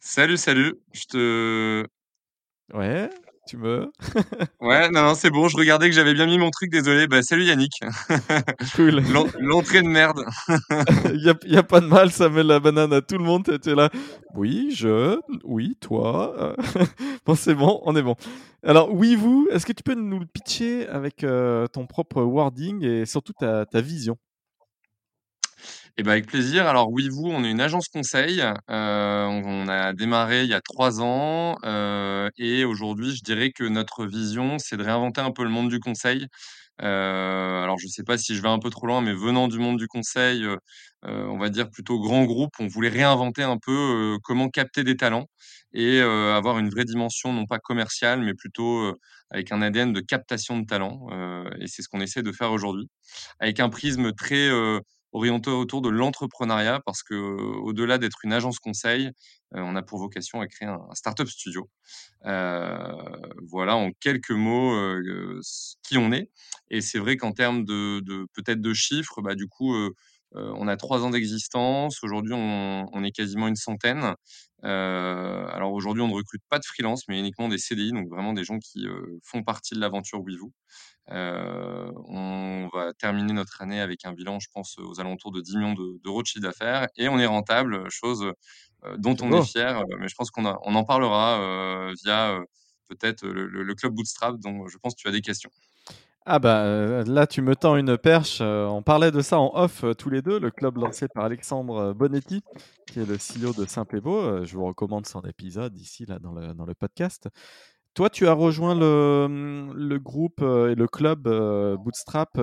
Salut, salut. Je te. Ouais, tu me. Ouais, non, non, c'est bon. Je regardais que j'avais bien mis mon truc. Désolé. Bah, salut Yannick. Cool. L'entrée de merde. Il n'y a, pas de mal, ça met la banane à tout le monde. Tu es là. Oui, je. Oui, toi. bon, c'est bon, on est bon. Alors, oui, vous, est-ce que tu peux nous le pitcher avec euh, ton propre wording et surtout ta, ta vision? Eh ben, avec plaisir. Alors oui, vous, on est une agence conseil. Euh, on a démarré il y a trois ans euh, et aujourd'hui, je dirais que notre vision, c'est de réinventer un peu le monde du conseil. Euh, alors je ne sais pas si je vais un peu trop loin, mais venant du monde du conseil, on va dire plutôt grand groupe, on voulait réinventer un peu comment capter des talents et avoir une vraie dimension, non pas commerciale, mais plutôt avec un ADN de captation de talents. et c'est ce qu'on essaie de faire aujourd'hui, avec un prisme très orienté autour de l'entrepreneuriat parce que au-delà d'être une agence conseil, on a pour vocation à créer un, startup studio. voilà en quelques mots qui on est. Et c'est vrai qu'en termes de, peut-être de chiffres, bah, du coup, on a trois ans d'existence. Aujourd'hui, on, est quasiment une centaine. alors aujourd'hui, on ne recrute pas de freelance, mais uniquement des CDI, donc vraiment des gens qui font partie de l'aventure WeVoo. Euh, on va terminer notre année avec un bilan, je pense, aux alentours de 10 millions d'euros de chiffre d'affaires et on est rentable, chose euh, dont on est fier. Mais je pense qu'on on en parlera via peut-être le, club Bootstrap, dont je pense que tu as des questions. Ah bah là tu me tends une perche. on parlait de ça en off tous les deux, le club lancé par Alexandre Bonetti, qui est le CEO de Saint-Pébo. je vous recommande son épisode ici là dans le, podcast. Toi, tu as rejoint le, groupe et le club Bootstrap,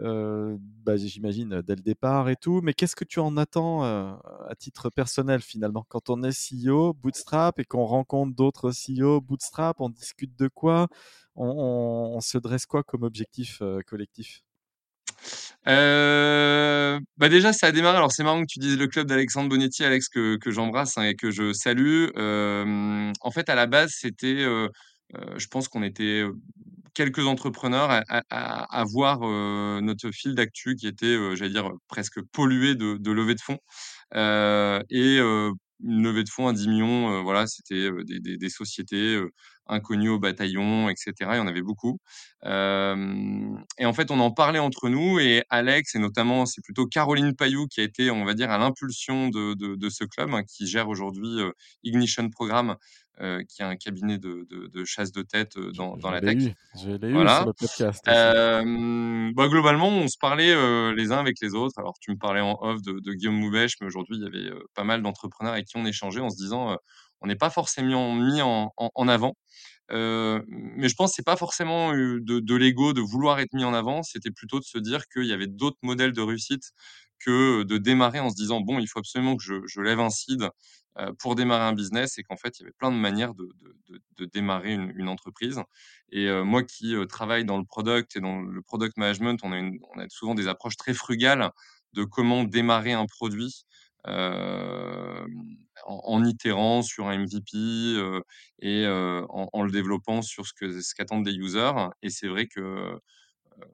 bah, j'imagine, dès le départ et tout. Mais qu'est-ce que tu en attends à titre personnel finalement? Quand on est CEO Bootstrap et qu'on rencontre d'autres CEO Bootstrap, on discute de quoi? On, se dresse quoi comme objectif collectif? Euh, bah déjà, ça a démarré. Alors, c'est marrant que tu dises le club d'Alexandre Bonetti, Alex, que, j'embrasse hein, et que je salue. Euh, en fait, à la base, c'était, euh, euh je pense qu'on était quelques entrepreneurs à, à, voir notre fil d'actu qui était, j'allais dire, presque pollué de, de levée de fonds. et une levée de fonds à 10 millions, voilà, c'était des, sociétés inconnues au bataillon, etc. Il y en avait beaucoup. et en fait, on en parlait entre nous et Alex, et notamment, c'est plutôt Caroline Payou qui a été, on va dire, à l'impulsion de, de, de, ce club, hein, qui gère aujourd'hui Ignition Programme, euh, qui a un cabinet de, de, chasse de tête euh, dans, dans la tech. Je l'ai eu sur le podcast. Euh, bah, globalement, on se parlait les uns avec les autres. Alors, tu me parlais en off de, Guillaume Moubèche, mais aujourd'hui, il y avait pas mal d'entrepreneurs avec qui on échangeait en se disant on n'est pas forcément mis en, avant. mais je pense que c'est pas forcément de, de l'ego de vouloir être mis en avant, c'était plutôt de se dire qu'il y avait d'autres modèles de réussite que de démarrer en se disant bon, il faut absolument que je, lève un seed euh, pour démarrer un business et qu'en fait, il y avait plein de manières de, démarrer une, entreprise. Et euh, moi qui euh, travaille dans le product et dans le product management, on a souvent des approches très frugales de comment démarrer un produit. Euh, en, itérant sur un MVP euh, et euh, en, le développant sur ce ce qu'attendent des users. Et c'est vrai que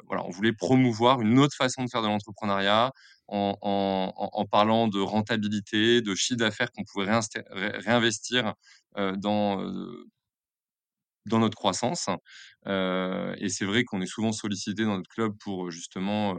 voilà, on voulait promouvoir une autre façon de faire de l'entrepreneuriat en, en, parlant de rentabilité, de chiffre d'affaires qu'on pouvait réinvestir dans, dans notre croissance. et c'est vrai qu'on est souvent sollicité dans notre club pour justement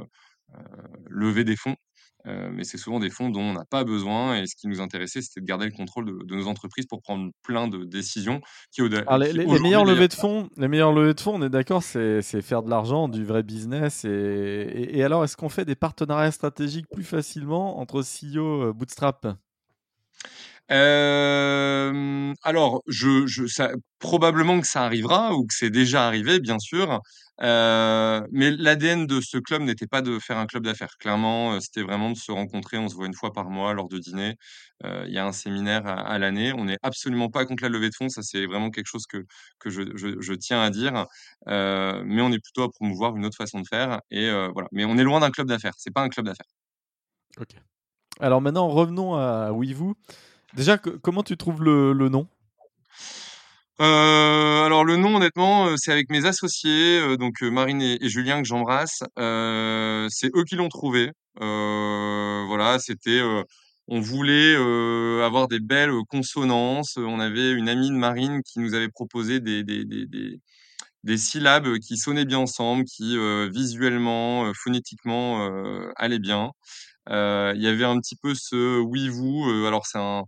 lever des fonds mais c'est souvent des fonds dont on n'a pas besoin. Et ce qui nous intéressait, c'était de garder le contrôle de, nos entreprises pour prendre plein de décisions. Qui, les, meilleurs levées de fonds, les meilleurs levées de fonds, on est d'accord, c'est faire de l'argent, du vrai business. Et, et, alors, est-ce qu'on fait des partenariats stratégiques plus facilement entre CEO euh, Bootstrap? Alors, je probablement que ça arrivera ou que c'est déjà arrivé, bien sûr. Mais l'ADN de ce club n'était pas de faire un club d'affaires. Clairement, c'était vraiment de se rencontrer. On se voit une fois par mois lors de dîners. Heu, il y a un séminaire à l'année. On n'est absolument pas contre la levée de fonds. Ça, c'est vraiment quelque chose que je tiens à dire. Mais on est plutôt à promouvoir une autre façon de faire et voilà. Mais on est loin d'un club d'affaires. C'est pas un club d'affaires. OK. Alors maintenant, revenons à WeVoo. Déjà, co comment tu trouves le nom? Heu, alors le nom honnêtement, heu, c'est avec mes associés, heu, donc Marine et Julien que j'embrasse. C'est eux qui l'ont trouvé. Voilà, c'était, on voulait, avoir des belles, consonances. on avait une amie de Marine qui nous avait proposé des des des des des syllabes, qui sonnaient bien ensemble, qui, visuellement, phonétiquement, allaient bien. Il y avait un petit peu ce «oui, vous», alors c'est un,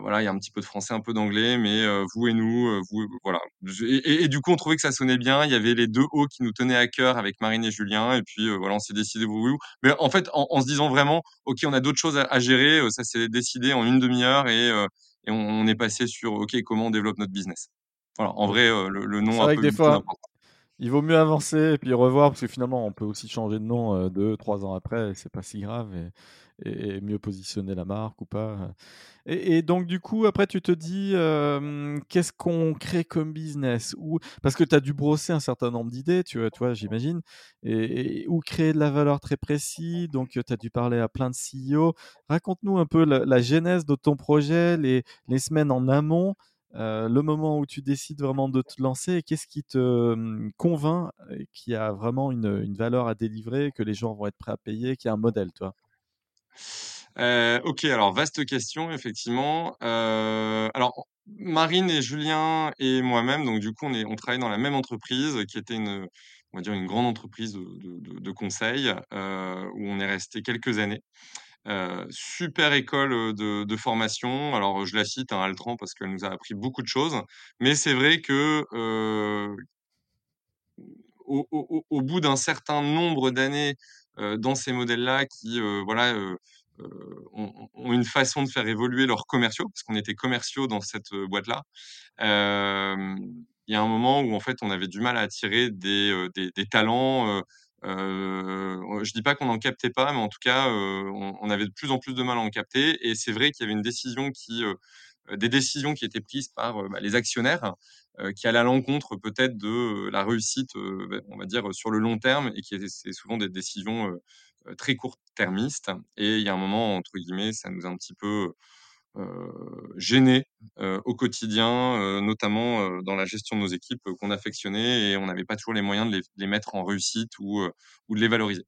voilà, il y a un petit peu de français, un peu d'anglais, mais heu, vous et nous, heu, vous voilà. Et et et du coup, on trouvait que ça sonnait bien. Il y avait les 2 O qui nous tenaient à cœur avec Marine et Julien et puis, voilà, on s'est décidé «oui, vous». Mais en fait, en en se disant vraiment: «OK, on a d'autres choses à à gérer», ça s'est décidé en une demi heure et et on on est passé sur: «OK, comment on développe notre business?» Voilà, en vrai, le le nom C'est vrai que des fois. Il vaut mieux avancer et puis revoir parce que finalement, on peut aussi changer de nom, heu, 2-3 ans après c'est pas si grave et mieux positionner la marque ou pas, et donc du coup, après tu te dis, hem: «Qu'est-ce qu'on crée comme business?» ou parce que tu as dû brosser un certain nombre d'idées, tu vois tu vois, j'imagine et ou créer de la valeur très précis, donc tu as dû parler à plein de CEO. Raconte-nous un peu la la genèse de ton projet, les les semaines en amont, heu, le moment où tu décides vraiment de te lancer qu'est-ce qui te, mmh, convainc et qui a vraiment une, une valeur à délivrer, que les gens vont être prêts à payer, qui a un modèle, toi? Heu, OK, alors vaste question effectivement. Alors Marine et Julien et moi-même, donc du coup, on est on travaille dans la même entreprise qui était une, on va dire une grande entreprise de de conseil, où on est resté quelques années. Super école, de formation. Alors, je la cite, hein, Altran, parce qu'elle nous a appris beaucoup de choses. Mais c'est vrai que, au bout d'un certain nombre d'années, dans ces modèles-là qui, voilà, ont une façon de faire évoluer leurs commerciaux, parce qu'on était commerciaux dans cette, boîte-là. Il y a un moment où en fait, on avait du mal à attirer des talents, heu, je dis pas qu'on n'en captait pas, mais en tout cas, heu, on avait de plus en plus de mal à en capter. Et c'est vrai qu'il y avait une décision qui, heu, des décisions qui étaient prises par, bah, les actionnaires, qui allaient à l'encontre peut-être de, la réussite, beh, on va dire, sur le long terme et qui c'est souvent des décisions, très court-termistes. Et il y a un moment, entre guillemets, ça nous a un petit peu, gênés, au quotidien, notamment, dans la gestion de nos équipes, qu'on affectionnait et on n'avait pas toujours les moyens de les mettre en réussite ou, de les valoriser.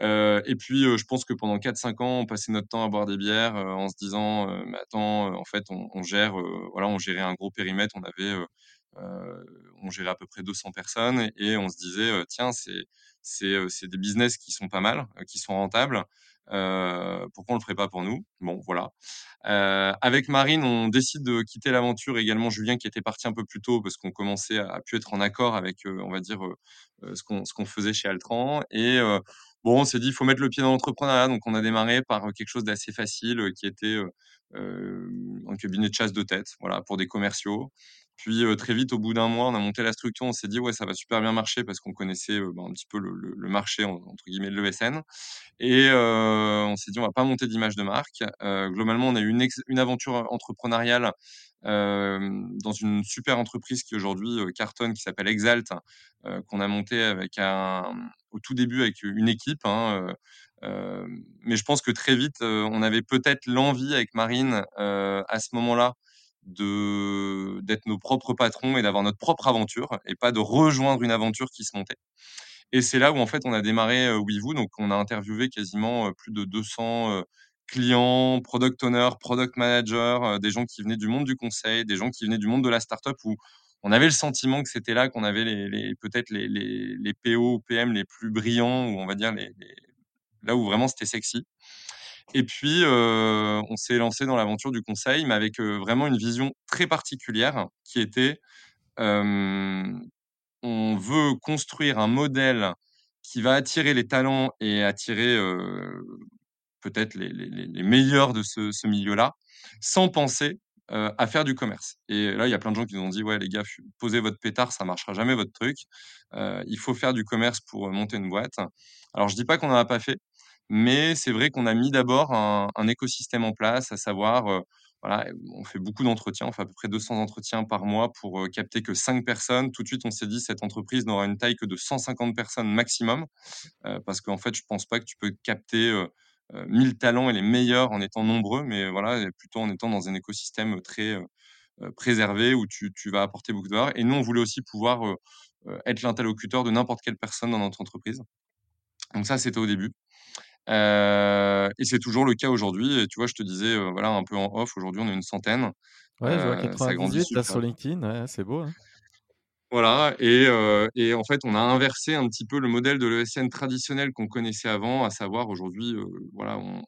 Et puis, je pense que pendant 4-5 ans, on passait notre temps à boire des bières, en se disant, «Mais attends, en fait, on gère, heu» voilà, on gérait un gros périmètre. On avait, on gérait à peu près 200 personnes et on se disait, «Tiens, c'est c'est, des business qui sont pas mal, qui sont rentables. Heu, pourquoi on le ferait pas pour nous?» bon, voilà. Heu, avec Marine, on décide de quitter l'aventure, également Julien qui était parti un peu plus tôt parce qu'on commençait à à plus être en accord avec, heu, on va dire, ce qu'on qu'on faisait chez Altran et bon, on s'est dit: «Il faut mettre le pied dans l'entrepreneuriat», donc on a démarré par, quelque chose d'assez facile, qui était, un cabinet de chasse de tête, voilà, pour des commerciaux. Puis, très vite, au bout d'un mois, on a monté la structure, on s'est dit: «Ouais, ça va super bien marcher» parce qu'on connaissait, bah, un petit peu le marché en entre guillemets de l'ESN et on s'est dit: «On va pas monter d'image de marque». Globalement, on a eu une aventure entrepreneuriale, dans une super entreprise qui aujourd'hui, heu, cartonne, qui s'appelle Exalt, qu'on a monté avec un au tout début avec une équipe, hein, mais je pense que très vite, on avait peut-être l'envie avec Marine, à ce moment-là, d'être nos propres patrons et d'avoir notre propre aventure et pas de rejoindre une aventure qui se montait. Et c'est là où en fait on a démarré, WeVoo, donc on a interviewé quasiment, plus de 200, heu, clients, product owners, product managers, des gens qui venaient du monde du conseil, des gens qui venaient du monde de la start-up où on avait le sentiment que c'était là qu'on avait les peut-être les les les PO PM les plus brillants ou on va dire là où vraiment c'était sexy. Et puis, on s'est lancé dans l'aventure du conseil, mais avec, vraiment une vision très particulière qui était, on veut construire un modèle qui va attirer les talents et attirer, peut-être les meilleurs de ce milieu-là, sans penser à faire du commerce. Et là, il y a plein de gens qui nous ont dit: «Ouais les gars, posez votre pétard, ça marchera jamais votre truc. il faut faire du commerce pour monter une boîte». Alors je dis pas qu'on n'en a pas fait, mais c'est vrai qu'on a mis d'abord un, écosystème en place, à savoir, voilà, on fait beaucoup d'entretiens, on fait à peu près 200 entretiens par mois pour capter que 5 personnes. Tout de suite, on s'est dit cette entreprise n'aura une taille que de 150 personnes maximum, parce qu'en fait, je pense pas que tu peux capter 1000 talents et les meilleurs en étant nombreux, mais voilà, plutôt en étant dans un écosystème très préservé où tu, tu, vas apporter beaucoup de valeur. Et nous, on voulait aussi pouvoir être l'interlocuteur de n'importe quelle personne dans notre entreprise. Donc ça, c'était au début. Et c'est toujours le cas aujourd'hui. Et tu vois, je te disais, voilà, un peu en off, aujourd'hui, on est une centaine. Ouais, je vois 98 là sur LinkedIn, c'est beau. Hein. Voilà, et, et en fait, on a inversé un petit peu le modèle de l'ESN traditionnel qu'on connaissait avant, à savoir aujourd'hui, voilà, on,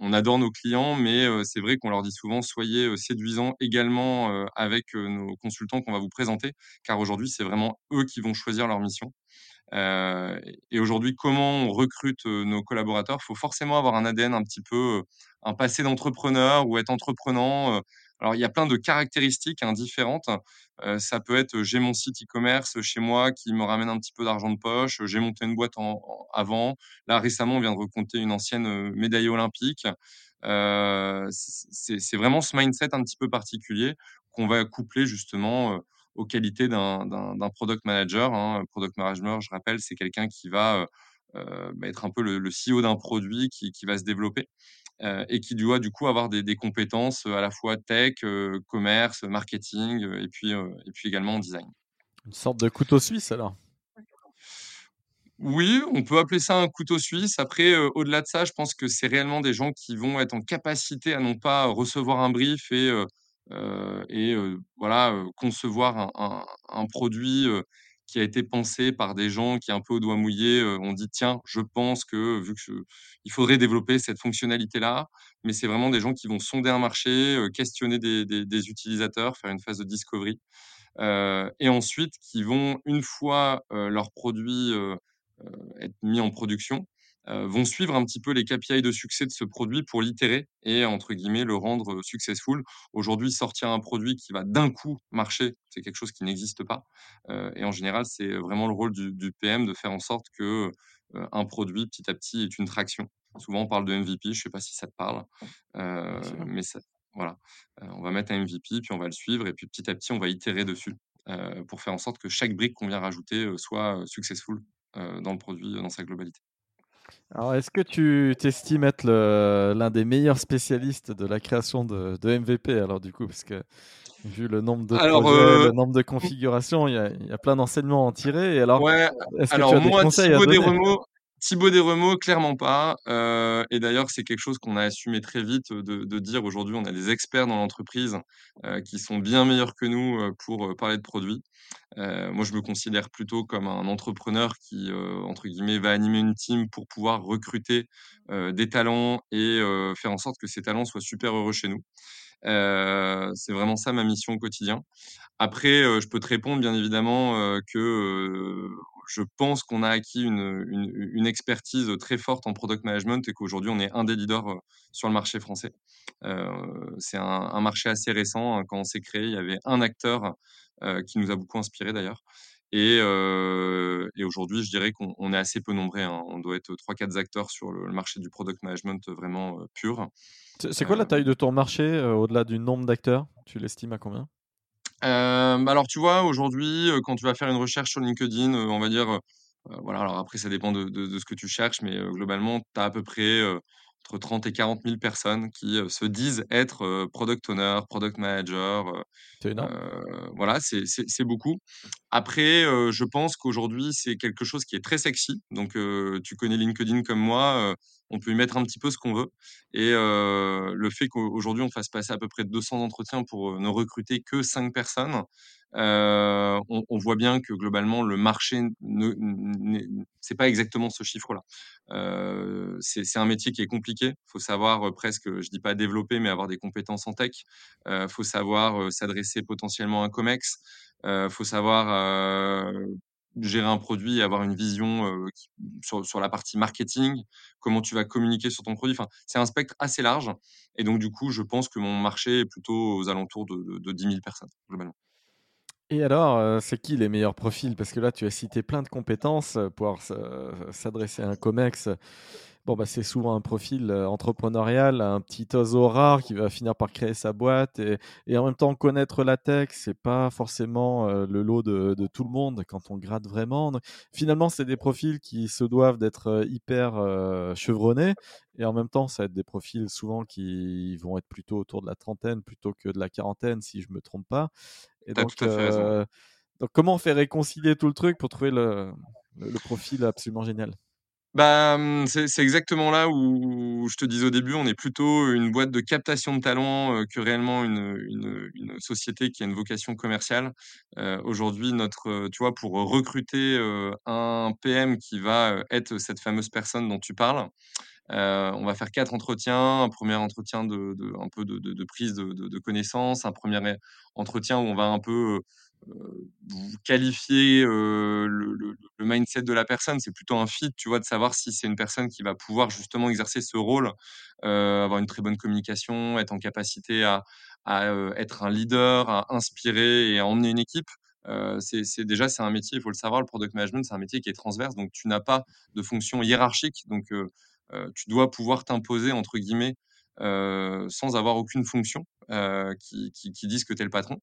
on, adore nos clients, mais c'est vrai qu'on leur dit souvent soyez séduisants également avec nos consultants qu'on va vous présenter, car aujourd'hui, c'est vraiment eux qui vont choisir leur mission. Et aujourd'hui, comment on recrute nos collaborateurs? Il faut forcément avoir un ADN un petit peu, un passé d'entrepreneur ou être entreprenant. Alors, il y a plein de caractéristiques hein, différentes. ça peut être j'ai mon site e-commerce chez moi qui me ramène un petit peu d'argent de poche. J'ai monté une boîte avant. Là, récemment, on vient de recompter une ancienne médaille olympique. c'est vraiment ce mindset un petit peu particulier qu'on va coupler justement aux qualités d'un product manager. Hein. Product manager, je rappelle, c'est quelqu'un qui va euh, bah, être un peu le, CEO d'un produit qui, va se développer et qui doit du coup avoir des, compétences à la fois tech, commerce, marketing et puis, et puis également design. Une sorte de couteau suisse alors? Oui, on peut appeler ça un couteau suisse. Après, au-delà de ça, je pense que c'est réellement des gens qui vont être en capacité à non pas recevoir un brief et et voilà, concevoir un produit, qui a été pensé par des gens qui, un peu au doigt mouillé, ont dit: «Tiens, je pense que vu que il faudrait développer cette fonctionnalité-là». Mais c'est vraiment des gens qui vont sonder un marché, questionner des utilisateurs, faire une phase de discovery, et ensuite qui vont, une fois, leur produit, être mis en production, euh, vont suivre un petit peu les KPI de succès de ce produit pour l'itérer et entre guillemets le rendre successful. Aujourd'hui, sortir un produit qui va d'un coup marcher, c'est quelque chose qui n'existe pas. Euh, et en général, c'est vraiment le rôle du, PM de faire en sorte que euh, un produit petit à petit est une traction. Souvent, on parle de MVP. Je ne sais pas si ça te parle, mais ça, voilà, on va mettre un MVP puis on va le suivre et puis petit à petit on va itérer dessus pour faire en sorte que chaque brique qu'on vient rajouter soit successful dans le produit dans sa globalité. Alors, est-ce que tu t'estimes être l'un des meilleurs spécialistes de la création de, MVP Alors, du coup, parce que vu le nombre de projets, euh, le nombre de configurations, il y a, plein d'enseignements à en tirer. Et alors, ouais, alors moi, Thibaut Desremaux, Thibaut Desremaux, clairement pas. Et d'ailleurs, c'est quelque chose qu'on a assumé très vite de, dire aujourd'hui, on a des experts dans l'entreprise qui sont bien meilleurs que nous pour parler de produits. Moi, je me considère plutôt comme un entrepreneur qui, entre guillemets, va animer une team pour pouvoir recruter des talents et faire en sorte que ces talents soient super heureux chez nous. c'est vraiment ça ma mission au quotidien. Après, je peux te répondre bien évidemment que je pense qu'on a acquis une, une, expertise très forte en product management et qu'aujourd'hui on est un des leaders sur le marché français. c'est un, marché assez récent. Hein. Quand on s'est créé, il y avait un acteur euh, qui nous a beaucoup inspiré d'ailleurs. Et, euh, et aujourd'hui, je dirais qu'on est assez peu nombreux. Hein. On doit être 3-4 acteurs sur le, marché du product management vraiment euh, pur. C'est quoi la taille de ton marché au-delà du nombre d'acteurs? Tu l'estimes à combien? Alors, tu vois, aujourd'hui, quand tu vas faire une recherche sur LinkedIn, on va dire, voilà, alors après, ça dépend de, de, ce que tu cherches, mais globalement, tu as à peu près entre 30 et 40 000 personnes qui se disent être product owner, product manager. voilà, c'est beaucoup. Après, je pense qu'aujourd'hui, c'est quelque chose qui est très sexy. Donc, tu connais LinkedIn comme moi, on peut y mettre un petit peu ce qu'on veut. Et le fait qu'aujourd'hui, on fasse passer à peu près 200 entretiens pour ne recruter que 5 personnes, on, voit bien que globalement, le marché, ne, c'est pas exactement ce chiffre-là. c'est un métier qui est compliqué. Il faut savoir presque, je dis pas développer, mais avoir des compétences en tech. Il faut savoir s'adresser potentiellement à un COMEX. Il faut savoir gérer un produit avoir une vision, sur la partie marketing, comment tu vas communiquer sur ton produit. Enfin, c'est un spectre assez large et donc du coup, je pense que mon marché est plutôt aux alentours de de 10 000 personnes, globalement. Et alors, heu, c'est qui les meilleurs profils? Parce que là, tu as cité plein de compétences, heu, pouvoir se s'adresser à un comex, bon, bah, c'est souvent un profil, heu, entrepreneurial, un petit oiseau rare qui va finir par créer sa boîte et et en même temps connaître la tech, c'est pas forcément, heu, le lot de de tout le monde quand on gratte vraiment. Donc finalement, c'est des profils qui se doivent d'être, heu, hyper, chevronnés et en même temps, ça va être des profils souvent qui vont être plutôt autour de la trentaine plutôt que de la quarantaine, si je me trompe pas et tout à fait donc comment on fait réconcilier tout le truc pour trouver le le le profil absolument génial? Bah, mmh, c'est exactement là où je te disais au début, on est plutôt une boîte de captation de talents, que réellement une, société qui a une vocation commerciale. Aujourd'hui, notre, tu vois, pour recruter, un PM qui va, être cette fameuse personne dont tu parles, Heu, on va faire 4 entretiens. Un premier entretien de un peu de prise de connaissances, un premier entretien où on va un peu, qualifier, le mindset de la personne. C'est plutôt un fit, tu vois? De savoir si c'est une personne qui va pouvoir justement exercer ce rôle, avoir une très bonne communication, être en capacité à être un leader, à inspirer et à emmener une équipe. C'est déjà, c'est un métier, il faut le savoir, le product management, c'est un métier qui est transverse, donc tu n'as pas de fonction hiérarchique, donc tu dois pouvoir «t'imposer» entre guillemets, sans avoir aucune fonction, qui qui dise que tu es le patron.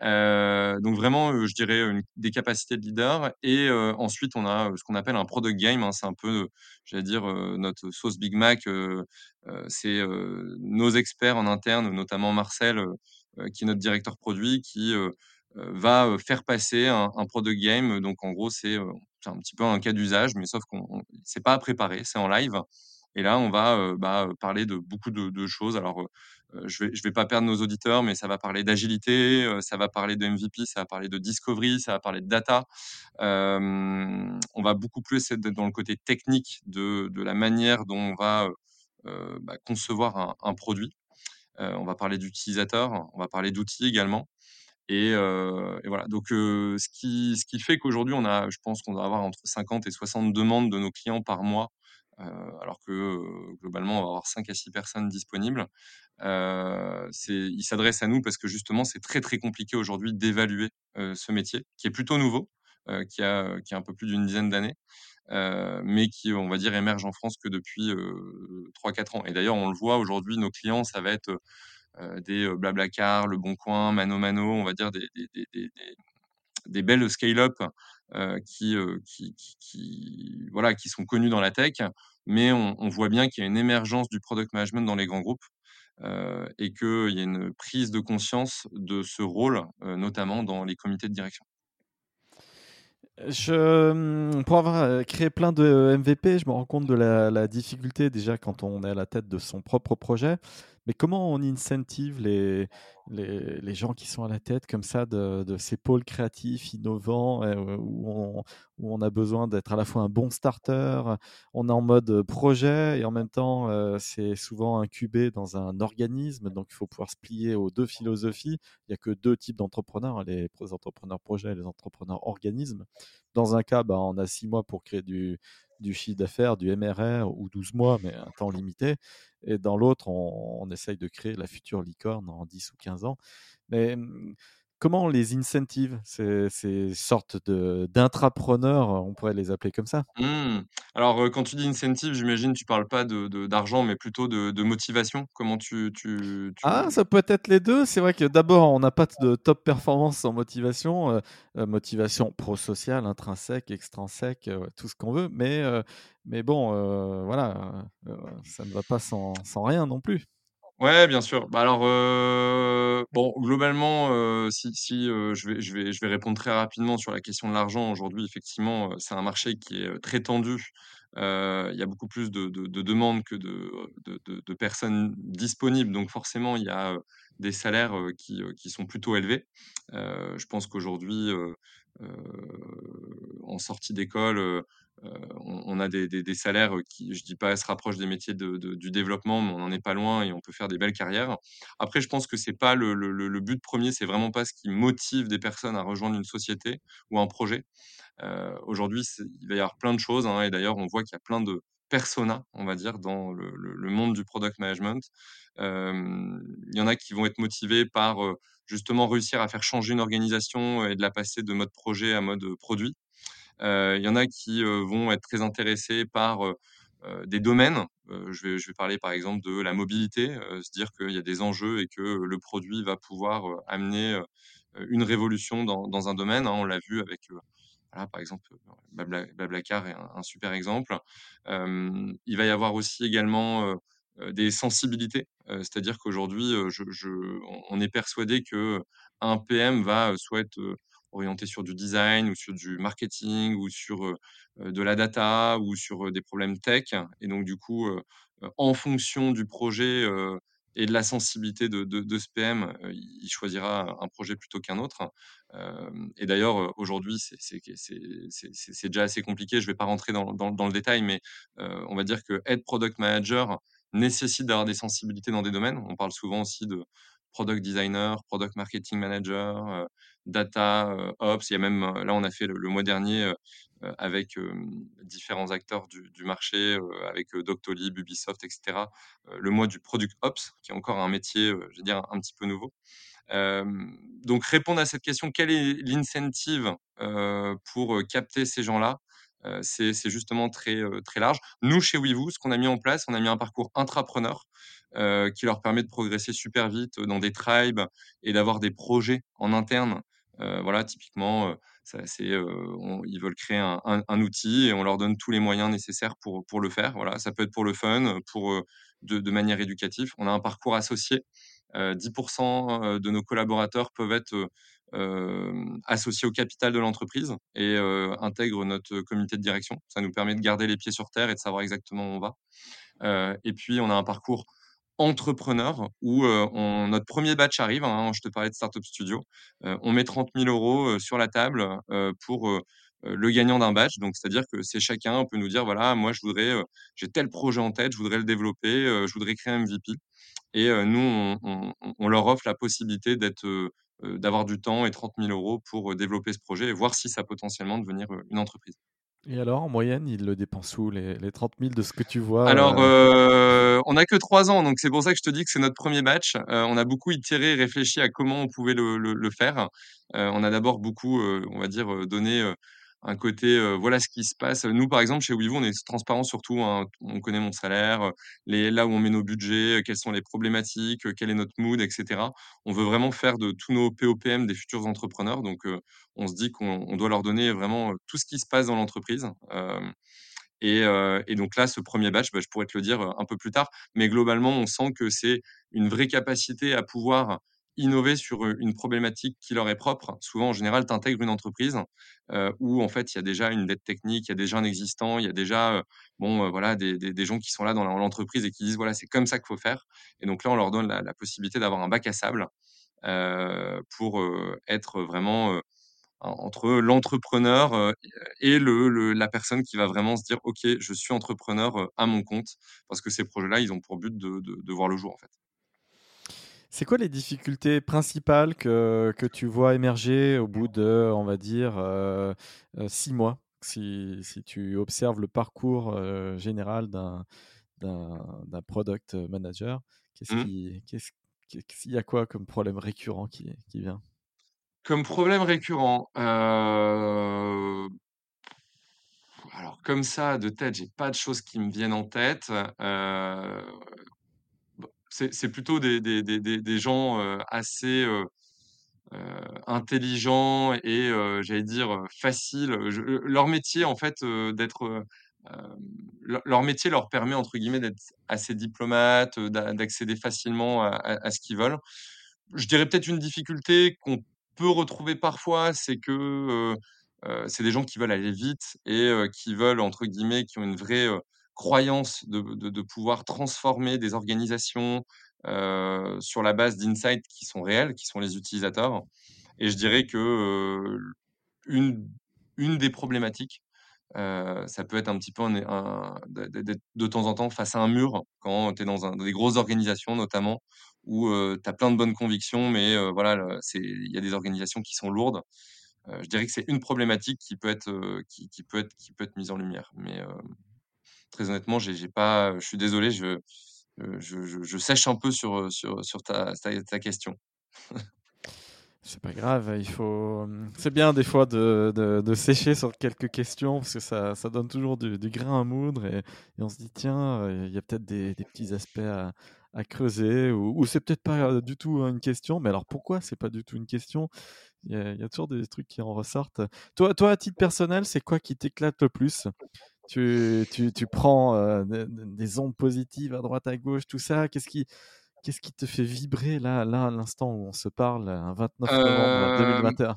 Donc vraiment, je dirais, des capacités de leader et ensuite on a, ce qu'on appelle un product game, hein. C'est un peu, j'allais dire, notre sauce Big Mac, c'est, nos experts en interne, notamment Marcel, qui est notre directeur produit, qui, va, faire passer un un product game. Donc en gros, c'est, c'est un petit peu un cas d'usage, mais sauf qu'on on c'est pas à préparer, c'est en live et là, on va, heu, bah, parler de beaucoup de choses. Alors, Heu, je vais je vais pas perdre nos auditeurs, mais ça va parler d'agilité, ça va parler de MVP, ça va parler de discovery, ça va parler de data. On va beaucoup plus être dans le côté technique de de la manière dont on va, bah, concevoir un un produit. On va parler d'utilisateurs, on va parler d'outils également et voilà donc ce qui ce qui fait qu'aujourd'hui on a je pense qu'on doit avoir entre 50 et 60 demandes de nos clients par mois, alors que, globalement on va avoir 5 à 6 personnes disponibles. Ils s'adressent à nous parce que justement, c'est très, très compliqué aujourd'hui d'évaluer, ce métier qui est plutôt nouveau, qui a, qui a un peu plus d'une dizaine d'années, mais qui, on va dire, émerge en France que depuis, heu, 3-4 ans et d'ailleurs, on le voit aujourd'hui, nos clients, ça va être, des, heu, Blablacar, Le Bon Coin, Mano Mano, on va dire des des belles scale-up, heu, qui, qui qui qui voilà, qui sont connus dans la tech, mais on voit bien qu'il y a une émergence du product management dans les grands groupes et qu'il y a une prise de conscience de ce rôle, notamment dans les comités de direction. Je, mmh, pour avoir, créé plein de MVP, je me rends compte de la difficulté déjà quand on est à la tête de son propre projet. Mais comment on incentive les les gens qui sont à la tête comme ça de de ces pôles créatifs innovants, heu, où on où on a besoin d'être à la fois un bon starter, on est en mode, heu, projet et en même temps, heu, c'est souvent incubé dans un organisme, donc il faut pouvoir se plier aux 2 philosophies. Il y a que 2 types d'entrepreneurs, les entrepreneurs projets et les entrepreneurs organismes. Dans un cas, bah, on a 6 mois pour créer du du chiffre d'affaires, du MRR ou 12 mois, mais un temps limité et dans l'autre, on essaye de créer la future licorne en 10 ou 15 ans. Mais, mmh, comment on les incentive ces ces sortes de d'intrapreneurs, on pourrait les appeler comme ça? Mmh. Alors, quand tu dis incentive, j'imagine tu parles pas de de d'argent, mais plutôt de de motivation? Comment tu tu Ah, tu ça peut être les 2. C'est vrai que d'abord, on n'a pas de top performance sans motivation, heu, motivation prosociale, intrinsèque, extrinsèque, tout ce qu'on veut, mais mais bon, voilà, ça ne va pas sans sans rien non plus. Ouais, bien sûr. Bah, alors, bon, globalement, si je vais je vais je vais répondre très rapidement sur la question de l'argent. Aujourd'hui, effectivement, c'est un marché qui est, très tendu. Il y a beaucoup plus de de de demandes que de, personnes disponibles. Donc forcément, il y a, des salaires, qui, qui sont plutôt élevés. Je pense qu'aujourd'hui, en sortie d'école, on on a des salaires, qui, je dis pas se rapprochent des métiers de du développement, mais on n'en est pas loin et on peut faire des belles carrières. Après, je pense que c'est pas le but premier, c'est vraiment pas ce qui motive des personnes à rejoindre une société ou un projet. aujourd'hui, il va y avoir plein de choses, hein, et d'ailleurs, on voit qu'il y a plein de personas, on va dire, dans le, monde du product management. il y en a qui vont être motivés par justement réussir à faire changer une organisation et de la passer de mode projet à mode produit. Il y en a qui vont être très intéressés par des domaines. je, vais, parler par exemple de la mobilité, se dire qu'il y a des enjeux et que le produit va pouvoir amener une révolution dans, un domaine. Hein. on l'a vu avec par exemple, Blablacar est un, super exemple. il va y avoir aussi également des sensibilités, c'est-à-dire qu'aujourd'hui, on est persuadé que un PM va être orienté sur du design ou sur du marketing ou sur de la data ou sur des problèmes tech. Et donc, du coup, en fonction du projet et de la sensibilité de, de, ce PM, il choisira un projet plutôt qu'un autre. et d'ailleurs, aujourd'hui, c'est déjà assez compliqué. Je ne vais pas rentrer dans, dans, le détail, mais on va dire que être product manager nécessite d'avoir des sensibilités dans des domaines. On parle souvent aussi de product designer, product marketing manager, data ops. Il y a même, là, on a fait le mois dernier euh, avec différents acteurs du, marché, avec Doctolib, Ubisoft, etc. le mois du Product Ops, qui est encore un métier, je veux dire, un, petit peu nouveau. donc répondre à cette question, quel est l'incentive pour capter ces gens-là c'est justement très, très large. Nous, chez WeVoo, ce qu'on a mis en place, on a mis un parcours intrapreneur qui leur permet de progresser super vite dans des tribes et d'avoir des projets en interne. voilà, typiquement, c'est, ils veulent créer un, outil et on leur donne tous les moyens nécessaires pour, pour le faire. Voilà, ça peut être pour le fun, pour, de manière éducative. On a un parcours associé. 10% de nos collaborateurs peuvent être associés au capital de l'entreprise et intègrent notre comité de direction. Ça nous permet de garder les pieds sur terre et de savoir exactement où on va. et puis, on a un parcours entrepreneur où on, notre premier batch arrive. Hein, je te parlais de Startup Studio. on met 30 000 euros sur la table pour le gagnant d'un batch. Donc, c'est-à-dire que c'est chacun peut nous dire voilà, moi, je voudrais, j'ai tel projet en tête, je voudrais le développer, je voudrais créer un MVP. Et nous, on, leur offre la possibilité d'être d'avoir du temps et 30 000 euros pour développer ce projet et voir si ça potentiellement devenir une entreprise. Et alors, en moyenne, ils le dépensent où les, les 30 000 de ce que tu vois Alors, euh, on n'a que trois ans, donc c'est pour ça que je te dis que c'est notre premier match. Euh, on a beaucoup itérer, réfléchi à comment on pouvait le, faire. Euh, on a d'abord beaucoup, on va dire, donné un côté, voilà ce qui se passe. Nous, par exemple, chez Wevo, on est transparent surtout. Hein. On connaît mon salaire, les, là où on met nos budgets, quelles sont les problématiques, quel est notre mood, etc. On veut vraiment faire de tous nos POPM des futurs entrepreneurs. Donc, on se dit qu'on doit leur donner vraiment tout ce qui se passe dans l'entreprise. Et, donc là, ce premier batch, bah, je pourrais te le dire un peu plus tard, mais globalement, on sent que c'est une vraie capacité à pouvoir innover sur une problématique qui leur est propre. Souvent, en général, tu intègres une entreprise où en fait, il y a déjà une dette technique, il y a déjà un existant, il y a déjà bon, voilà, des, des, gens qui sont là dans l'entreprise et qui disent voilà, c'est comme ça qu'il faut faire. Et donc là, on leur donne la, possibilité d'avoir un bac à sable pour être vraiment entre l'entrepreneur et le, la personne qui va vraiment se dire ok, je suis entrepreneur à mon compte parce que ces projets-là, ils ont pour but de, de, de voir le jour en fait. C'est quoi les difficultés principales que, que, tu vois émerger au bout de, on va dire, euh, euh, six mois? Si, si, tu observes le parcours euh, général d'un product manager, qu'est-ce mmh. qui, y a quoi comme problème récurrent qui, qui vient? Comme problème récurrent, alors comme ça, de tête, j'ai pas de choses qui me viennent en tête c'est plutôt des, gens assez intelligents et, j'allais dire, faciles. leur métier, en fait, d'être. leur métier leur permet, entre guillemets, d'être assez diplomate, d'accéder facilement à, à ce qu'ils veulent. Je dirais peut-être une difficulté qu'on peut retrouver parfois, c'est que c'est des gens qui veulent aller vite et qui veulent, entre guillemets, qui ont une vraie croyance de, de, pouvoir transformer des organisations sur la base d'insights qui sont réels, qui sont les utilisateurs. Et je dirais que une, une des problématiques, ça peut être un petit peu un, de, temps en temps face à un mur quand tu es dans, un, des grosses organisations notamment où tu as plein de bonnes convictions, mais voilà, il y a des organisations qui sont lourdes. Je dirais que c'est une problématique qui peut être, qui peut être qui peut être mise en lumière. Mais, très honnêtement, j'ai pas je suis désolé, je, je sèche un peu sur, sur sur ta ta ta question. C'est pas grave, il faut, mmh, c'est bien des fois de de de sécher sur quelques questions parce que ça ça donne toujours du grain à moudre et on se dit: «Tiens, il y a peut-être des des petits aspects à à creuser ou ou c'est peut-être pas, heu, du tout, une question, mais alors pourquoi c'est pas du tout une question?» il y a il y a toujours des trucs qui en ressortent. Toi toi, à titre personnel, c'est quoi qui t'éclate le plus? Tu tu tu prends, heu, des des ondes positives à droite, à gauche, tout ça? Qu'est-ce qui qu'est-ce qui te fait vibrer là là, à l'instant où on se parle, un 29 novembre Hem 2021?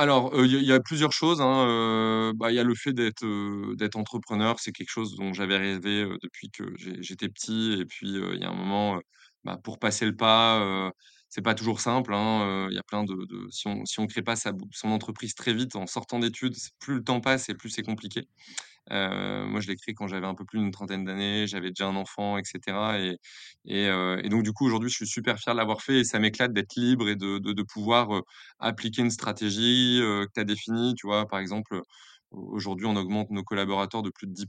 Alors, il y a plusieurs choses, hein, bah, il y a le fait d'être, d'être entrepreneur, c'est quelque chose dont j'avais rêvé, depuis que j'étais petit et puis, il y a un moment, bah, pour passer le pas, heu, c'est pas toujours simple, hein, il y a plein de si on si crée pas sa son entreprise très vite en sortant d'études, plus le temps passe et plus c'est compliqué. Heu, moi, je l'ai créé quand j'avais un peu plus d'une trentaine d'années, j'avais déjà un enfant et cetera et donc du coup, aujourd'hui, je suis super fier de l'avoir fait et ça m'éclate d'être libre et de pouvoir, heu, appliquer une stratégie, que tu as définie, tu vois? Par exemple, aujourd'hui, on augmente nos collaborateurs de plus de 10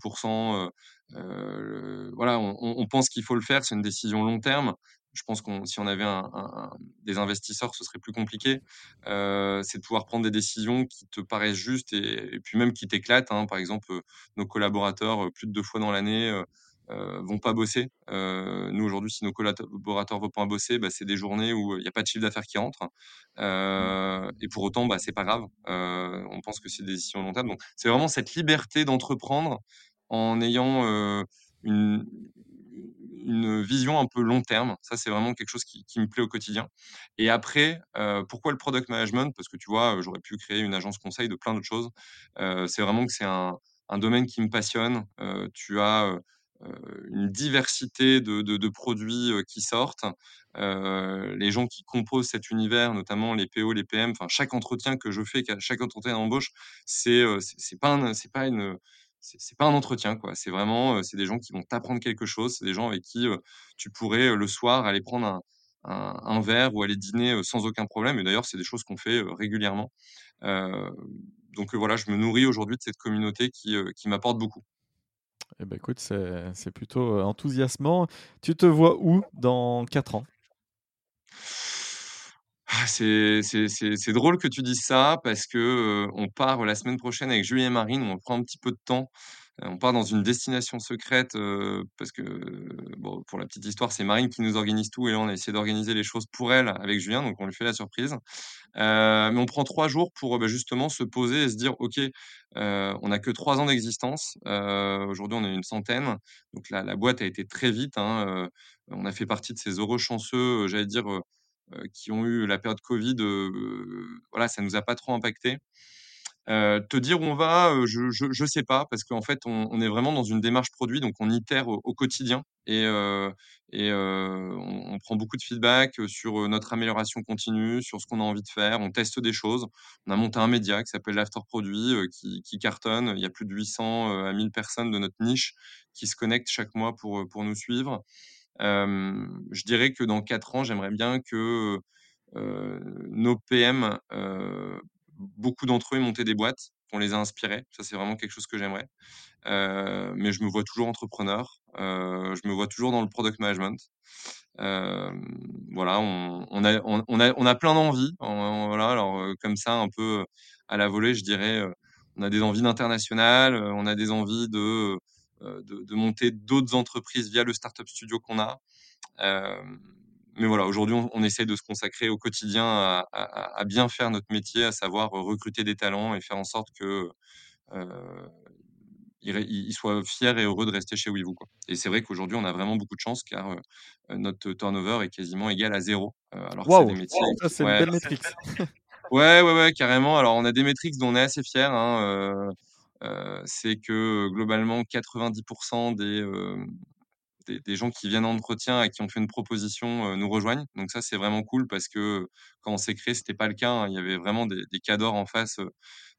heu heu, voilà, on on on pense qu'il faut le faire, c'est une décision long terme. Je pense qu'on si on avait un un un des investisseurs, ce serait plus compliqué. C'est de pouvoir prendre des décisions qui te paraissent justes et et puis même qui t'éclatent, hein. Par exemple, nos collaborateurs, plus de 2 fois dans l'année, heu, vont pas bosser. Nous, aujourd'hui, si nos collaborateurs vont pas bosser, bah, c'est des journées où, il y a pas de chiffre d'affaires qui rentre. Heu et pour autant, bah, c'est pas grave. On pense que c'est des décisions long terme. Donc c'est vraiment cette liberté d'entreprendre en ayant, une une vision un peu long terme. Ça, c'est vraiment quelque chose qui me plaît au quotidien et après, heu, pourquoi le product management? Parce que tu vois, heu, j'aurais pu créer une agence conseil de plein d'autres choses. Heu, c'est vraiment que c'est un domaine qui me passionne. Tu as, une diversité de produits, qui sortent. Les gens qui composent cet univers, notamment les PO, les PM, enfin chaque entretien que je fais, chaque entretien d'embauche, c'est, c'est pas c'est pas une, c'est pas un entretien, quoi. C'est vraiment, c'est des gens qui vont t'apprendre quelque chose. C'est des gens avec qui, tu pourrais, le soir aller prendre un verre ou aller dîner, sans aucun problème et d'ailleurs, c'est des choses qu'on fait, régulièrement. Donc, voilà, je me nourris aujourd'hui de cette communauté qui, qui m'apporte beaucoup. Eh bah, écoute, c'est plutôt, enthousiasmant. Tu te vois où dans 4 ans? Ah, c'est drôle que tu dises ça parce que, heu, on part la semaine prochaine avec Julie et Marine, on prend un petit peu de temps. Heu, on part dans une destination secrète, heu, parce que, pour la petite histoire, c'est Marine qui nous organise tout et là, on a essayé d'organiser les choses pour elle avec Julien, donc on lui fait la surprise. Mais on prend 3 jours pour, bah, justement se poser et se dire: «OK, on a que 3 ans d'existence». Aujourd'hui, on est une centaine, donc la boîte a été très vite, hein, on a fait partie de ces heureux chanceux, j'allais dire, qui ont eu la période covid, heu, voilà, ça nous a pas trop impacté. Heu, te dire où on va, je je je sais pas parce qu'en fait, on est vraiment dans une démarche produit, donc on itère au quotidien et et on prend beaucoup de feedback, sur, notre amélioration continue, sur ce qu'on a envie de faire. On teste des choses. On a monté un média qui s'appelle l'After Produit, qui qui cartonne. Il y a plus de 800, heu, à 1000 personnes de notre niche qui se connectent chaque mois pour, pour nous suivre. Je dirais que dans 4 ans, j'aimerais bien que, nos PM, beaucoup d'entre eux aient monté des boîtes, qu'on les a inspirés. Ça, c'est vraiment quelque chose que j'aimerais. Mais je me vois toujours entrepreneur. Je me vois toujours dans le product management. Voilà, on a on a on a plein d'envies. Voilà, alors, comme ça, un peu, à la volée, je dirais, on a des envies d'international, on a des envies de, de de monter d'autres entreprises via le startup studio qu'on a. Hem, mais voilà, aujourd'hui, on on essaie de se consacrer au quotidien à à à bien faire notre métier, à savoir, recruter des talents et faire en sorte que, heu, ils soient fiers et heureux de rester chez Weevoo, quoi. Et c'est vrai qu'aujourd'hui, on a vraiment beaucoup de chance car, notre turnover est quasiment égal à 0, heu, alors que c'est des Ça, c'est une ouais. belle métrique. Ouais, ouais, ouais, carrément. Alors, on a des métriques dont on est assez fiers, hein, c'est que, globalement, 90 des, hem, des gens qui viennent en entretien et qui ont fait une proposition, nous rejoignent. Donc ça, c'est vraiment cool parce que, quand on s'est créé, c'était pas le cas, hein. Il y avait vraiment des des cadors en face,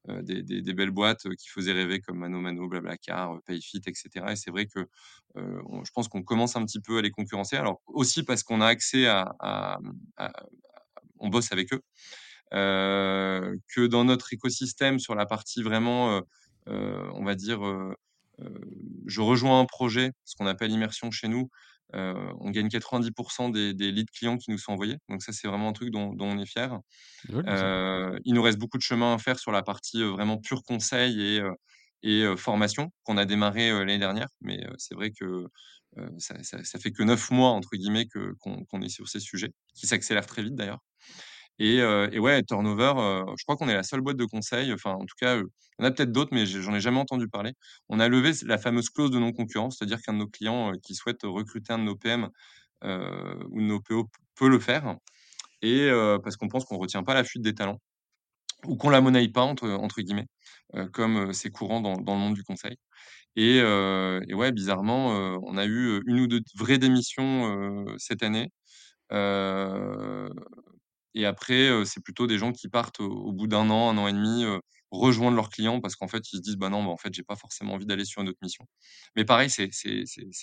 des des belles boîtes, qui faisaient rêver comme ManoMano, BlaBlaCar, heu, Payfit et cetera et c'est vrai que, je pense qu'on commence un petit peu à les concurrencer. Alors, aussi parce qu'on a accès à on bosse avec eux. que dans notre écosystème, sur la partie vraiment, on va dire, je rejoins un projet, ce qu'on appelle immersion chez nous, on gagne 90 des des leads clients qui nous sont envoyés. Donc ça, c'est vraiment un truc dont dont on est fier. il nous reste beaucoup de chemin à faire sur la partie, vraiment pur conseil et et formation qu'on a démarré, l'année dernière. Mais c'est vrai que, ça ça fait que 9 mois entre guillemets que qu'on est sur ces sujets, qui s'accélèrent très vite d'ailleurs. Et, ouais, turnover, je crois qu'on est la seule boîte de conseil, enfin en tout cas, il y en a peut-être d'autres, mais j'en ai jamais entendu parler. On a levé la fameuse clause de non-concurrence, c'est-à-dire qu'un de nos clients qui souhaite recruter un de nos PM ou de nos PO peut le faire. Et parce qu'on pense qu'on retient pas la fuite des talents ou qu'on la monnaie pas entre, guillemets, comme c'est courant dans, le monde du conseil. Et, et ouais, bizarrement, on a eu une ou deux vraies démissions cette année. Et après, c'est plutôt des gens qui partent au, bout d'un an, un an et demi, rejoindre leurs clients parce qu'en fait, ils se disent: «Bah non, bah, en fait, j'ai pas forcément envie d'aller sur une autre mission». Mais pareil, c'est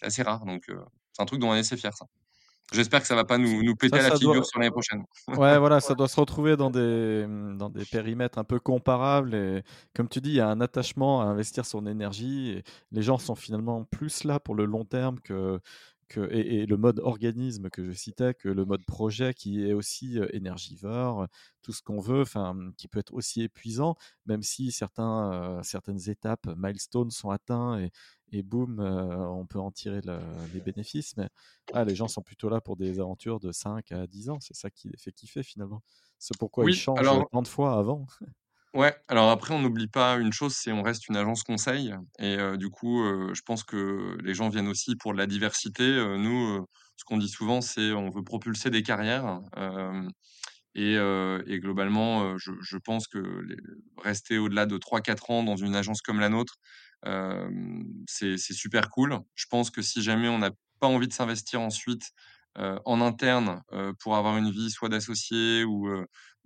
assez rare, donc c'est un truc dont on est assez fier, ça. J'espère que ça va pas nous, nous péter à la figure sur l'année prochaine. Ouais, voilà, ça doit se retrouver dans des, mmh, dans des périmètres un peu comparables. Et comme tu dis, il y a un attachement à investir son énergie. Et les gens sont finalement plus là pour le long terme que, et, le mode organisme que je citais, que le mode projet qui est aussi énergivore, tout ce qu'on veut, enfin, mmh, qui peut être aussi épuisant, même si certains, certaines étapes, milestones sont atteints et, et boum, on peut en tirer les bénéfices. Mais ah, les gens sont plutôt là pour des aventures de 5 à 10 ans. C'est ça qui les fait kiffer finalement. C'est pourquoi ils changent tant de fois avant. Ouais, alors après, on n'oublie pas une chose, c'est on reste une agence conseil et du coup, je pense que les gens viennent aussi pour de la diversité. nous, ce qu'on dit souvent, c'est on veut propulser des carrières, et et globalement, je pense que rester au-delà de 3-4 ans dans une agence comme la nôtre, c'est super cool. Je pense que si jamais on n'a pas envie de s'investir ensuite, en interne, pour avoir une vie soit d'associé ou,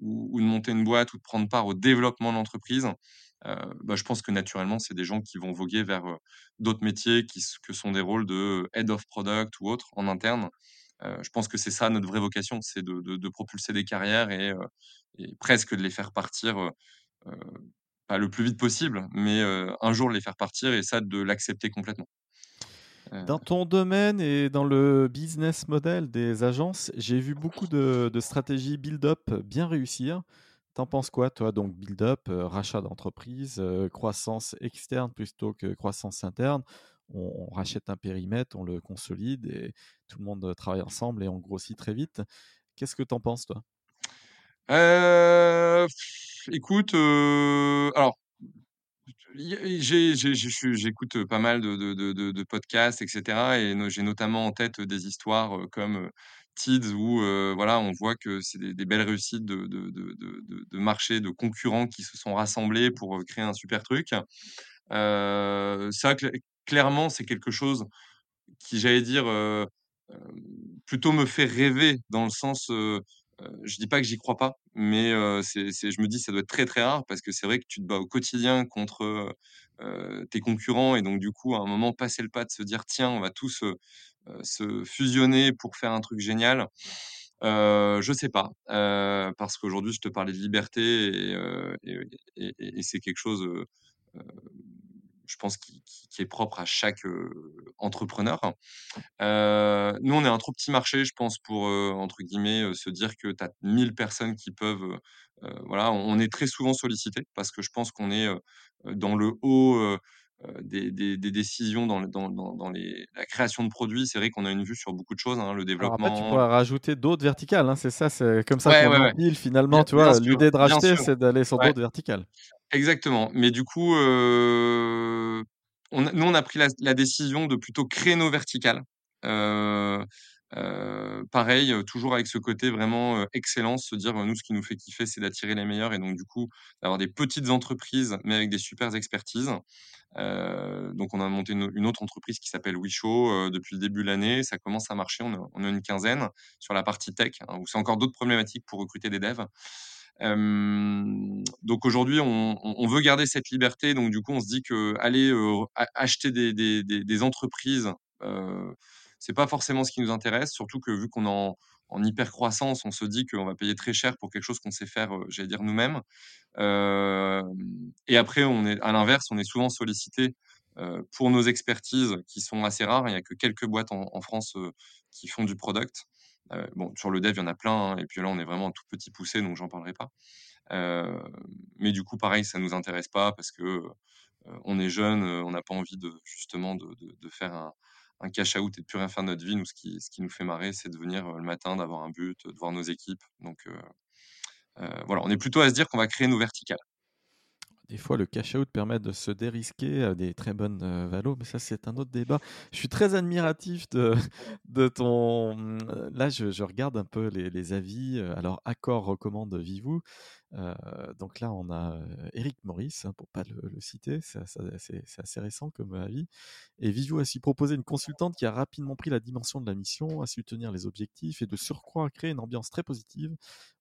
ou, de monter une boîte ou de prendre part au développement de l'entreprise, bah, je pense que naturellement, c'est des gens qui vont voguer vers d'autres métiers qui, que sont des rôles de head of product ou autres en interne. je pense que c'est ça notre vraie vocation, c'est de, de, propulser des carrières et, et, presque de les faire partir, pas le plus vite possible, mais un jour les faire partir et ça, de l'accepter complètement. Dans ton domaine et dans le business model des agences, j'ai vu beaucoup de, stratégies build-up bien réussir. T'en penses quoi, toi? Donc, build-up, euh, rachat d'entreprise, euh, croissance externe plutôt que croissance interne. On, rachète un périmètre, on le consolide et tout le monde travaille ensemble et on grossit très vite. Qu'est-ce que t'en penses, toi? Euh, Écoute, alors J'écoute pas mal de, podcasts, etc. Et j'ai notamment en tête des histoires comme Tids où voilà, on voit que c'est des, belles réussites de, de, marchés, de concurrents qui se sont rassemblés pour créer un super truc. ça, clairement, c'est quelque chose qui, j'allais dire, plutôt me fait rêver dans le sens je dis pas que j'y crois pas, mais c'est, je me dis ça doit être très très rare parce que c'est vrai que tu te bats au quotidien contre tes concurrents et donc du coup à un moment passer le pas de se dire tiens on va tous se fusionner pour faire un truc génial. Euh, je sais pas parce qu'aujourd'hui je te parlais de liberté et, c'est quelque chose je pense, qui, est propre à chaque entrepreneur. nous, on est un trop petit marché, je pense, pour, entre guillemets, se dire que tu as 1000 personnes qui peuvent... voilà, on, est très souvent sollicité parce que je pense qu'on est dans le haut... Des, décisions dans, dans, les, la création de produits. C'est vrai qu'on a une vue sur beaucoup de choses, hein, le développement. Alors après, tu pourras rajouter d'autres verticales, hein, c'est ça, c'est comme ça qu'on empile finalement. tu vois, l'idée de racheter, c'est d'aller sur d'autres verticales. Exactement. Mais du coup, nous, on a pris la, décision de plutôt créer nos verticales. pareil, toujours avec ce côté vraiment excellence, se dire nous, ce qui nous fait kiffer, c'est d'attirer les meilleurs et donc du coup d'avoir des petites entreprises, mais avec des super expertises. donc on a monté une, autre entreprise qui s'appelle Wishow depuis le début de l'année. Ça commence à marcher. On a, une quinzaine sur la partie tech, hein, où c'est encore d'autres problématiques pour recruter des devs donc aujourd'hui, on, veut garder cette liberté. Donc du coup, on se dit que aller acheter des, entreprises, c'est pas forcément ce qui nous intéresse. Surtout que vu qu'on en, en hyper croissance, on se dit qu'on va payer très cher pour quelque chose qu'on sait faire, j'allais dire nous-mêmes. Et après on est à l'inverse, on est souvent sollicité, pour nos expertises qui sont assez rares. Il y a que quelques boîtes en France, qui font du product. Heu, bon, sur le dev, il y en a plein, hein et puis là, on est vraiment un tout petit poussé, donc j'en parlerai pas. Heu, mais du coup, pareil, ça nous intéresse pas parce que, heu, on est jeunes, heu, on n'a pas envie de justement de faire un cash out et de plus rien faire de notre vie. Nous, ce qui ce qui nous fait marrer, c'est de venir, le matin, d'avoir un but, de voir nos équipes. Donc, voilà, on est plutôt à se dire qu'on va créer nos verticales. Des fois, le cash out permet de se dérisquer à des très bonnes, heu, valos, mais ça, c'est un autre débat. Je suis très admiratif de de ton, mmh, là, je regarde un peu les les avis, heu, alors Accor recommande Vivoo. Heu, donc là, on a, heu, Éric Maurice, hein, pour pas le citer, c'est assez récent comme avis et Vivoo a su proposer une consultante qui a rapidement pris la dimension de la mission, a su tenir les objectifs et de surcroît créer une ambiance très positive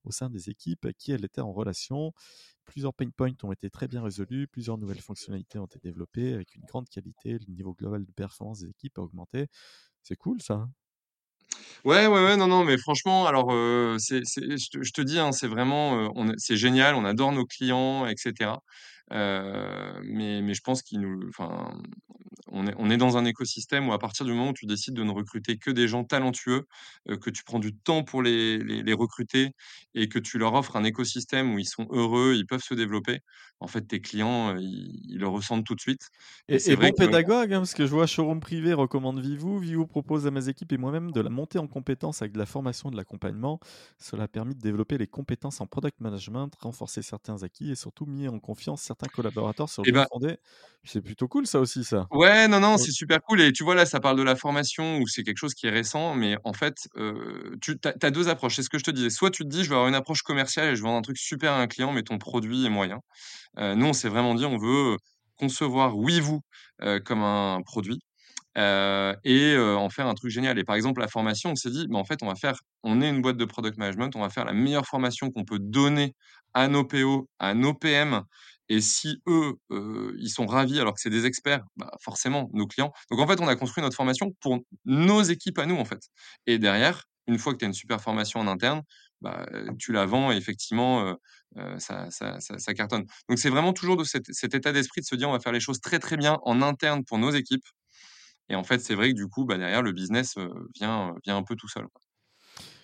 au sein des équipes avec qui elle était en relation. Plusieurs pain points ont été très bien résolus, plusieurs nouvelles fonctionnalités ont été développées avec une grande qualité, le niveau global de performance des équipes a augmenté. C'est cool ça, hein? Ouais, ouais, ouais, non, non, mais franchement, alors, c'est je te dis, hein, c'est vraiment, on est c'est génial, on adore nos clients et cetera. Heu, mais mais je pense qu'ils nous enfin, on est on est dans un écosystème où à partir du moment où tu décides de ne recruter que des gens talentueux, heu, que tu prends du temps pour les les les recruter et que tu leur offres un écosystème où ils sont heureux, ils peuvent se développer, en fait, tes clients, heu, ils ils le ressentent tout de suite et Et c'est et vrai bon que pédagogue, hein, parce que je vois Showroom Privé recommande Vivoo. Vivoo propose à mes équipes et moi-même de la montée en compétences avec de la formation et de l'accompagnement. Cela a permis de développer les compétences en product management, renforcer certains acquis et surtout mis en confiance certains collaborateurs sur le et bien ben fondé. C'est plutôt cool ça aussi ça. Ouais, non, non, Ouais. c'est super cool et tu vois, là, ça parle de la formation où c'est quelque chose qui est récent, mais en fait, heu, tu as 2 approches. C'est ce que je te disais. Soit tu te dis: «Je vais avoir une approche commerciale et je vends un truc super à un client, mais ton produit est moyen». Heu, nous, on s'est vraiment dit: «On veut, concevoir Oui-Vous, heu, comme un produit, heu et en faire un truc génial» et par exemple, la formation, on s'est dit: «Mais en fait, on va faire on est une boîte de product management, on va faire la meilleure formation qu'on peut donner à nos PO, à nos PM et si eux, ils sont ravis alors que c'est des experts, bah, forcément, nos clients» donc en fait, on a construit notre formation pour nos équipes à nous, en fait. Et derrière, une fois que tu as une super formation en interne, bah, tu la vends et effectivement, ça cartonne. Donc c'est vraiment toujours de cet état d'esprit de se dire: «On va faire les choses très, très bien en interne pour nos équipes» et en fait, c'est vrai que du coup, bah, derrière le business, vient, un peu tout seul.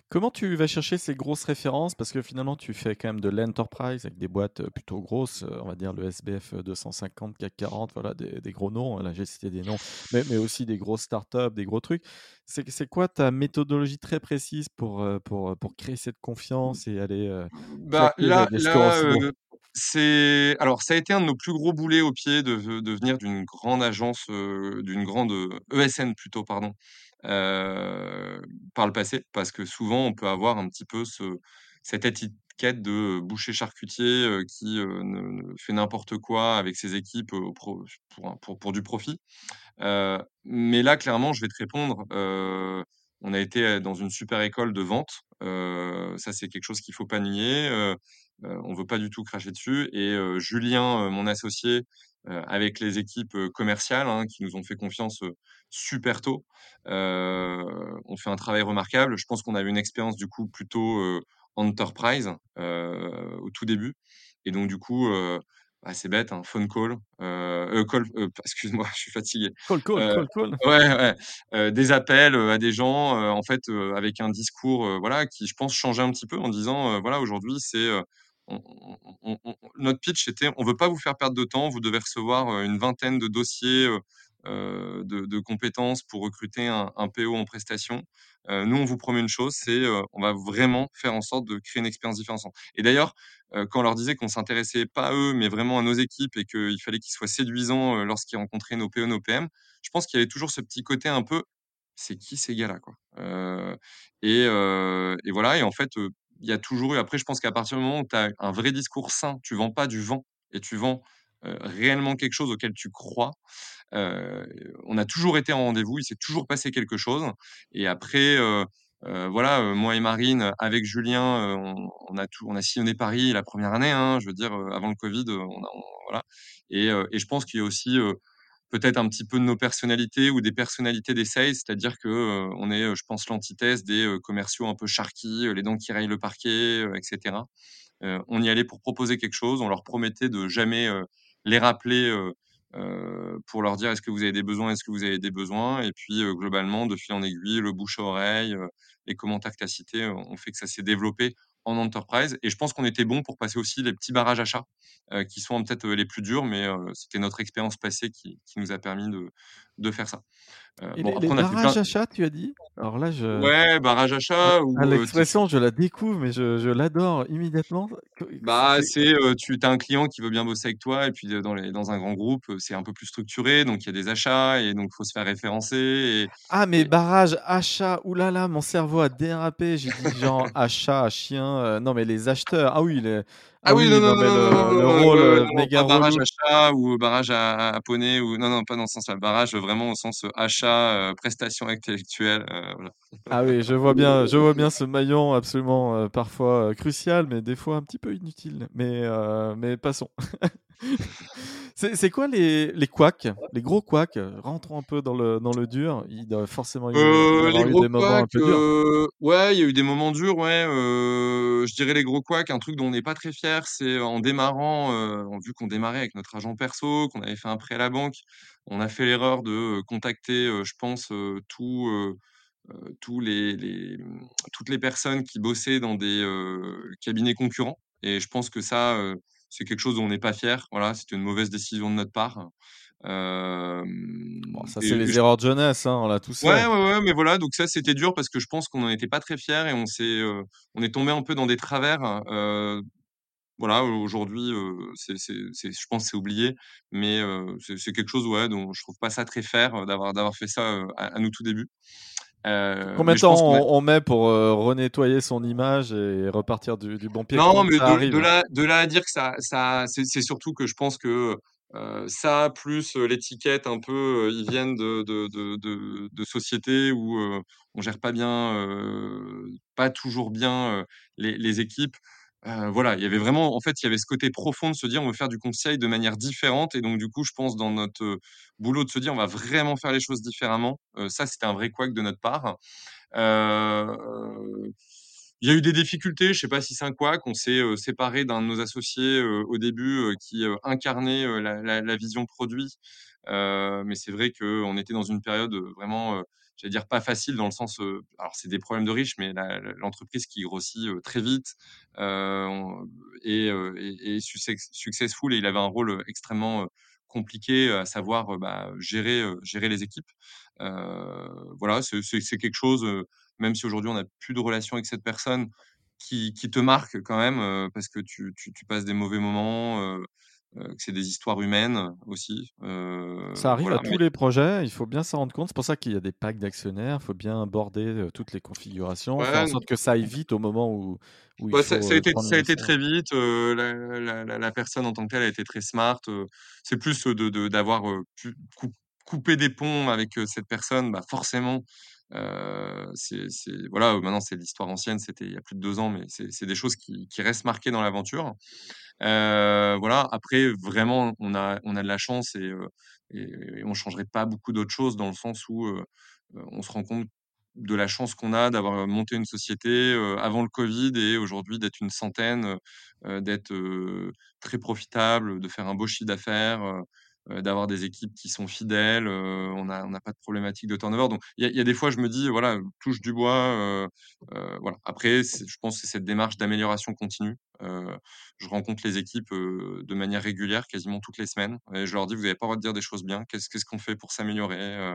Comment tu vas chercher ces grosses références? Parce que finalement, tu fais quand même de l'enterprise avec des boîtes, heu, plutôt grosses, heu, on va dire le SBF, heu, 250, CAC 40, voilà des des gros noms. Là, j'ai cité des noms, mais mais aussi des grosses startups, des gros trucs. C'est quoi ta méthodologie très précise pour, heu, pour, pour créer cette confiance et aller, Bah, là là, c'est alors ça a été un de nos plus gros boulets au pied de de venir d'une grande agence, d'une grande, ESN plutôt, pardon, heu, par le passé. Parce que souvent, on peut avoir un petit peu ce cette étiquette de, boucher charcutier, heu, qui, ne ne fait n'importe quoi avec ses équipes, pour du profit. Mais là, clairement, je vais te répondre, on a été, dans une super école de vente, ça, c'est quelque chose qu'il faut pas nier, on veut pas du tout cracher dessus et Julien, mon associé, avec les équipes, commerciales, hein, qui nous ont fait confiance, super tôt, ont fait un travail remarquable. Je pense qu'on avait une expérience, du coup, plutôt, enterprise, au tout début et donc du coup, bah, c'est bête, hein, phone call, heu, call, heu, excuse-moi, je suis fatigué. Call, call, call, call. ouais, des appels, à des gens, en fait, avec un discours, voilà, qui je pense changeait un petit peu en disant, voilà, aujourd'hui, c'est, on on on on on notre pitch c'était: «On veut pas vous faire perdre de temps, vous devez recevoir, une vingtaine de dossiers, de de compétences pour recruter un PO en prestation. Heu, nous, on vous promet une chose, c'est, heu, on va vraiment faire en sorte de créer une expérience différenciante» et d'ailleurs, quand on leur disait qu'on s'intéressait pas à eux, mais vraiment à nos équipes et qu'il fallait qu'ils soient séduisants, lorsqu'ils rencontraient nos PO, nos PM, je pense qu'il y avait toujours ce petit côté un peu: «C'est qui ces gars-là, quoi?» heu et voilà et en fait, il y a toujours eu après je pense qu'à partir du moment où tu as un vrai discours sain, tu vends pas du vent et tu vends, heu, réellement quelque chose auquel tu crois, heu, on a toujours été en rendez-vous, il s'est toujours passé quelque chose et après, heu, voilà, moi et Marine, avec Julien, on a on a sillonné Paris la première année, hein, je veux dire, avant le covid, et je pense qu'il y a aussi, peut-être un petit peu de nos personnalités ou des personnalités des c'est-à-dire que on est, je pense, l'antithèse des commerciaux un peu sharky, les dents qui rayent le parquet, etc. on y allait pour proposer quelque chose, on leur promettait de jamais les rappeler pour leur dire est-ce que vous avez des besoins, est-ce que vous avez des besoins, et puis globalement, de fil en aiguille, le bouche à oreille, les commentaires que tu ont fait que ça s'est développé en enterprise. Et je pense qu'on était bon pour passer aussi les petits barrages achats, qui sont peut-être les plus durs, mais c'était notre expérience passée qui, qui, nous a permis de faire ça. Euh, Et les, barrages tu as dit? Alors là, je... Ouais, barrage achat. Ou, l'expression, je la découvre, mais je, je l'adore immédiatement. Bah, c'est tu as un client qui veut bien bosser avec toi, et puis dans, les, dans un grand groupe, c'est un peu plus structuré, donc il y a des achats, et donc il faut se faire référencer. Et, ah, mais barrage achat, oulala, mon cerveau a dérapé. J'ai dit genre achat, chien. non, mais les acheteurs. Ah oui, les, ah, oui, non, non, non, le, le rôle méga barrage achat ou barrage à, à, poney ou non non pas dans ce sens-là, barrage vraiment au sens achat, prestation intellectuelle. voilà. Ah oui, je vois bien, je vois bien ce maillon absolument parfois crucial, mais des fois un petit peu inutile. Mais mais passons. C'est quoi les, les couacs, les gros couacs Rentrons un peu dans le, dans le dur. Il doit forcément y avoir les eu des moments un peu durs. ouais, il y a eu des moments durs, ouais. je dirais les gros couacs, un truc dont on n'est pas très fier, c'est en démarrant, vu qu'on démarrait avec notre agent perso, qu'on avait fait un prêt à la banque, on a fait l'erreur de contacter, je pense, tous tous les, les, toutes les personnes qui bossaient dans des cabinets concurrents. Et je pense que ça, c'est quelque chose dont on n'est pas fier. Voilà, c'était une mauvaise décision de notre part. bon, ça, c'est les erreurs de jeunesse, hein, on l'a tous ouais, Ouais, ouais, mais voilà, donc ça, c'était dur parce que je pense qu'on n'en était pas très fiers et on, s'est, on est tombé un peu dans des travers. Voilà, aujourd'hui, c'est, c'est, je pense que c'est oublié, mais c'est, quelque chose ouais, dont je trouve pas ça très fair d'avoir, d'avoir fait ça à, nous tout début. Euh, Combien de temps on, met pour renettoyer son image et repartir du, bon pied? Non, mais de, là, de, là, à dire que ça, ça c'est surtout que je pense que euh, ça, plus l'étiquette un peu, ils viennent de, de, de, de sociétés où on gère pas bien, pas toujours bien les, les, équipes. Voilà, il y avait vraiment, en fait, il y avait ce côté profond de se dire on veut faire du conseil de manière différente. Et donc, du coup, je pense dans notre boulot de se dire on va vraiment faire les choses différemment. ça, c'était un vrai couac de notre part. il y a eu des difficultés, je ne sais pas si c'est un couac. On s'est séparé d'un de nos associés au début qui incarnait la, la, vision produit. mais c'est vrai qu'on était dans une période vraiment j'allais dire pas facile dans le sens, alors c'est des problèmes de riches, mais l'entreprise qui grossit très vite et, et, successful et il avait un rôle extrêmement compliqué à savoir bah, gérer, gérer les équipes. voilà, c'est quelque chose, même si aujourd'hui on n'a plus de relation avec cette personne, qui, te marque quand même parce que tu, passes des mauvais moments que c'est des histoires humaines aussi. ça arrive à tous les projets, il faut bien s'en rendre compte. C'est pour ça qu'il y a des packs d'actionnaires, il faut bien aborder toutes les configurations, faire en sorte que ça aille vite au moment où. où il ça, faut ça, a été, ça a été très vite. La, la, la, personne en tant que telle a été très smart. c'est plus d'avoir de, pu couper des ponts avec cette personne, bah forcément. Voilà maintenant c'est l'histoire ancienne c'était il y a plus de deux ans mais c'est des choses qui, restent marquées dans l'aventure voilà. Après, vraiment, on a, de la chance et, et, on changerait pas beaucoup d'autres choses dans le sens où on se rend compte de la chance qu'on a d'avoir monté une société avant le Covid et aujourd'hui d'être une centaine, d'être très profitable, de faire un beau chiffre d'affaires. Euh, d'avoir des équipes qui sont fidèles. Euh, on n'a pas de problématique de turnover. Donc, il y, a des fois, je me dis, voilà, touche du bois. Euh, voilà. Après, je pense que cette démarche d'amélioration continue. je rencontre les équipes de manière régulière, quasiment toutes les semaines. Et je leur dis, vous n'avez pas le droit de dire des choses bien. Qu'est-ce qu'on fait pour s'améliorer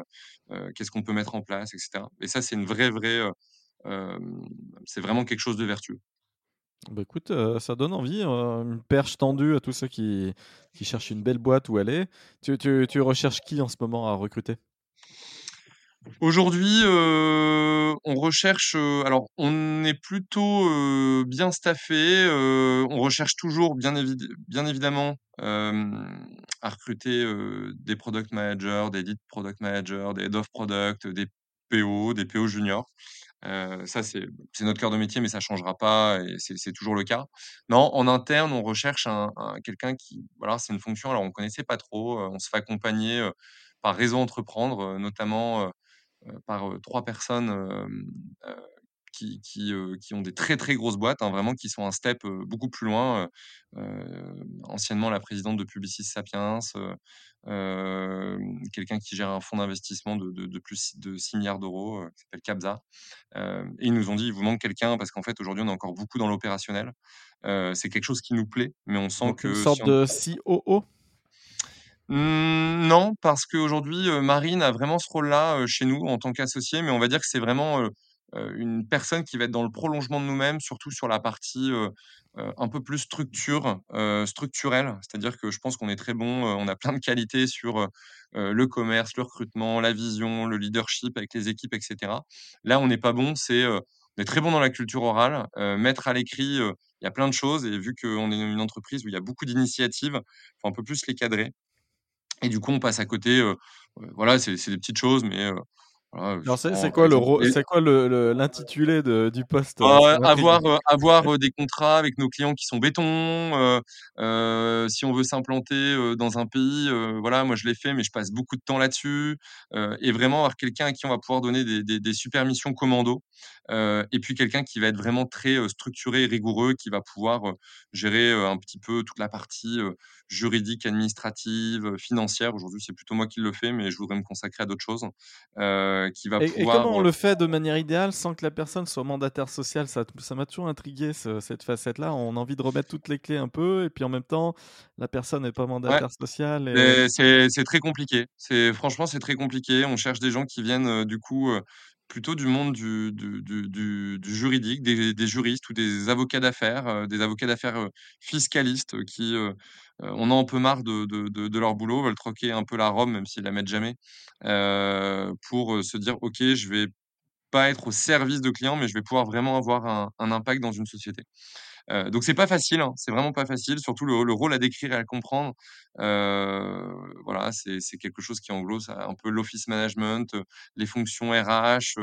Qu'est-ce qu'on peut mettre en place, etc. Et ça, c'est une vraie. c'est vraiment quelque chose de vertueux. Bah écoute, euh, ça donne envie, euh, une perche tendue à tous ceux qui, qui cherchent une belle boîte où aller. Tu, tu, tu recherches qui en ce moment à recruter? Aujourd'hui, euh, on recherche, alors on est plutôt bien staffé. on recherche toujours, bien, bien évidemment, à recruter des product managers, des lead product managers, des head of product, des PO, des PO juniors. Ça, c'est notre cœur de métier, mais ça changera pas et c'est toujours le cas. Non, en interne, on recherche un un quelqu'un qui voilà, c'est une fonction, alors on connaissait pas trop, on se fait accompagner, par Réseau Entreprendre, notamment, euh, par trois personnes qui, qui, qui, ont des très très grosses boîtes, hein, vraiment qui sont un step beaucoup plus loin. anciennement la présidente de Publicis Sapiens, quelqu'un qui gère un fonds d'investissement de, de, plus de 6 milliards d'euros, qui s'appelle Capza. et ils nous ont dit, il vous manque quelqu'un parce qu'en fait aujourd'hui on est encore beaucoup dans l'opérationnel. c'est quelque chose qui nous plaît, mais on sent que... Une sorte de COO Mmh, non, parce qu'aujourd'hui, Marine a vraiment ce rôle-là, chez nous en tant qu'associée, mais on va dire que c'est vraiment, une personne qui va être dans le prolongement de nous-mêmes, surtout sur la partie, un peu plus structure, structurelle. C'est-à-dire que je pense qu'on est très bon, on a plein de qualités sur, le commerce, le recrutement, la vision, le leadership avec les équipes et cetera. Là, on n'est pas bon, c'est, on est très bon dans la culture orale, mettre à l'écrit, il y a plein de choses et vu qu'on est une entreprise où il y a beaucoup d'initiatives, il faut un peu plus les cadrer. Et du coup, on passe à côté, voilà, c'est des petites choses, mais c'est quoi le c'est quoi le l'intitulé du poste euh, avoir avoir des contrats avec nos clients qui sont béton. si on veut s'implanter dans un pays, voilà, moi je l'ai fait, mais je passe beaucoup de temps là-dessus. et vraiment avoir quelqu'un à qui on va pouvoir donner des, des, des super missions commando. et puis quelqu'un qui va être vraiment très structuré et rigoureux, qui va pouvoir gérer un petit peu toute la partie juridique, administrative, financière. Aujourd'hui, c'est plutôt moi qui le fais, mais je voudrais me consacrer à d'autres choses. Euh, qui va et, pouvoir. Et comment on le fait de manière idéale sans que la personne soit mandataire social? Ça m'a toujours intrigué cette facette-là. On a envie de remettre toutes les clés un peu, et puis en même temps, la personne n'est pas mandataire social. Et... C'est très compliqué. Franchement, c'est très compliqué. On cherche des gens qui viennent euh, du coup euh, plutôt du monde du, du, juridique, des, juristes ou des avocats d'affaires, des avocats d'affaires fiscalistes qui on a un peu marre de, de, de, leur boulot, veulent troquer un peu la Rome, même s'ils la mettent jamais, pour se dire ok, je vais pas être au service de clients, mais je vais pouvoir vraiment avoir un impact dans une société. Donc c'est pas facile, hein, c'est vraiment pas facile, surtout le, le, rôle à décrire et à comprendre. Voilà, c'est quelque chose qui englobe un peu l'office management, les fonctions RH,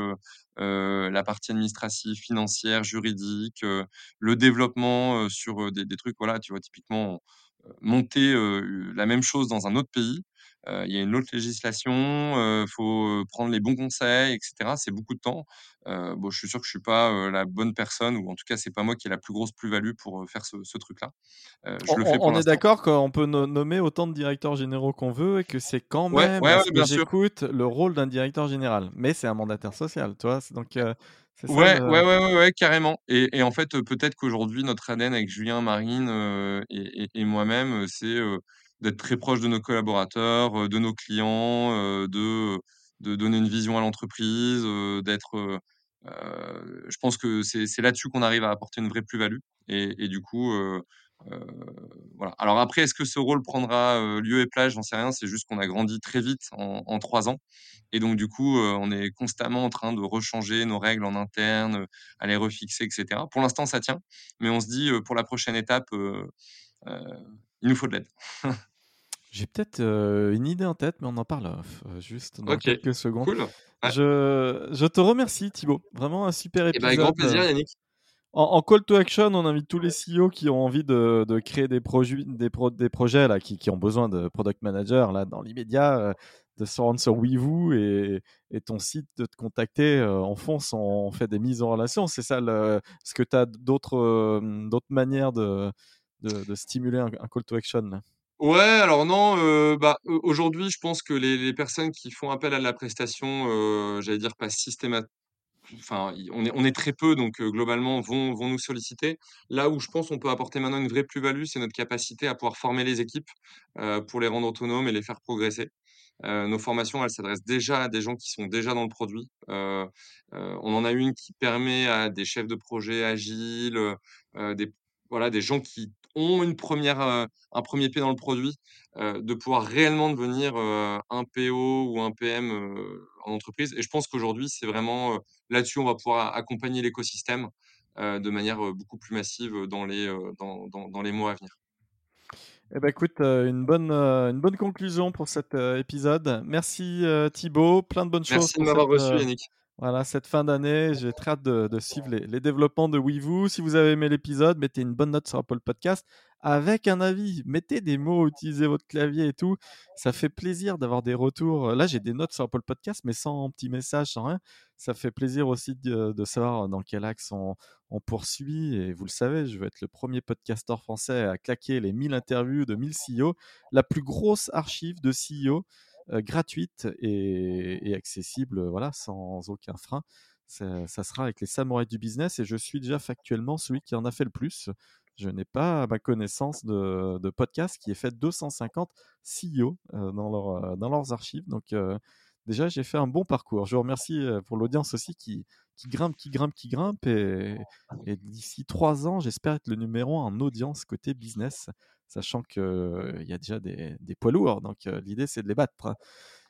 la partie administrative, financière, juridique, le développement sur des, des, trucs. Voilà, tu vois, typiquement monter la même chose dans un autre pays. Il y a une autre législation, il faut prendre les bons conseils, etc. C'est beaucoup de temps. bon, je suis sûr que je suis pas la bonne personne, ou en tout cas, c'est pas moi qui ai la plus grosse plus-value pour faire ce, ce truc-là. je on, le fais on est d'accord qu'on peut nommer autant de directeurs généraux qu'on veut et que c'est quand même, ouais, ouais, j'écoute, le rôle d'un directeur général. Mais c'est un mandataire social, toi. Donc, Ouais, ouais, ouais, ouais, carrément. Et, et en fait, peut-être qu'aujourd'hui, notre ADN avec Julien, Marine et, et, moi-même, c'est d'être très proche de nos collaborateurs, de nos clients, de, de donner une vision à l'entreprise, d'être. je pense que c'est là-dessus qu'on arrive à apporter une vraie plus-value. Et, du coup, voilà. Alors après, est-ce que ce rôle prendra lieu et place? J'en sais rien. C'est juste qu'on a grandi très vite en, trois ans. Et donc, du coup, on est constamment en train de rechanger nos règles en interne, à les refixer, etc. Pour l'instant, ça tient. Mais on se dit, pour la prochaine étape, il nous faut de l'aide. J'ai peut-être une idée en tête, mais on en parle juste dans quelques secondes. Cool. Je, je, te remercie, Thibaut. Vraiment un super épisode. Et bah, avec grand plaisir, Yannick. En, call to action, on invite tous les CEO qui ont envie de, créer des, projets, des, des projets là, qui, ont besoin de product manager là, dans l'immédiat, euh, de se rendre sur WeVoo et, et ton site de te contacter. Euh, en fond, on fait des mises en relation. C'est ça. Est-ce que tu as d'autres euh, d'autres manières de, de, stimuler un, call to action là? Ouais, alors non, bah, aujourd'hui, je pense que les, personnes qui font appel à la prestation, j'allais dire pas systématiquement enfin, on est, très peu, donc globalement, vont nous solliciter. Là où je pense qu'on peut apporter maintenant une vraie plus-value, c'est notre capacité à pouvoir former les équipes pour les rendre autonomes et les faire progresser. nos formations, elles s'adressent déjà à des gens qui sont déjà dans le produit. on en a une qui permet à des chefs de projet agiles, des, voilà, des gens qui ont une première, un premier pied dans le produit, de pouvoir réellement devenir un PO ou un PM en entreprise. Et je pense qu'aujourd'hui, c'est vraiment là-dessus, on va pouvoir accompagner l'écosystème de manière beaucoup plus massive dans les, dans, dans, dans les mois à venir. Eh ben écoute, une bonne, une bonne conclusion pour cet épisode. Merci Thibaut, plein de bonnes choses. Merci de m'avoir reçu Yannick. Voilà, cette fin d'année, j'ai très hâte de, de suivre les, développements de WeVoo. Si vous avez aimé l'épisode, mettez une bonne note sur Apple Podcast avec un avis. Mettez des mots, utilisez votre clavier et tout. Ça fait plaisir d'avoir des retours. Là, j'ai des notes sur Apple Podcast, mais sans petits messages, sans rien. Ça fait plaisir aussi de, savoir dans quel axe on, poursuit. Et vous le savez, je veux être le premier podcasteur français à claquer les 1000 interviews de 1000 CEO, la plus grosse archive de CEO gratuite et, accessible, voilà, sans aucun frein. Ça, sera avec les samouraïs du business et je suis déjà factuellement celui qui en a fait le plus. Je n'ai pas à ma connaissance de, podcast qui ait fait 250 CEO euh, dans, leur, dans leurs archives. Donc, euh, déjà, j'ai fait un bon parcours. Je vous remercie pour l'audience aussi qui, grimpe, qui grimpe, qui grimpe. Et, et d'ici trois ans, j'espère être le numéro un en audience côté business sachant qu'il euh, y a déjà des, des poids lourds. Donc euh, l'idée, c'est de les battre.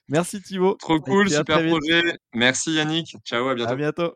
Merci Thibaut. Trop cool, super projet. Merci Yannick. Ciao, à bientôt. À bientôt.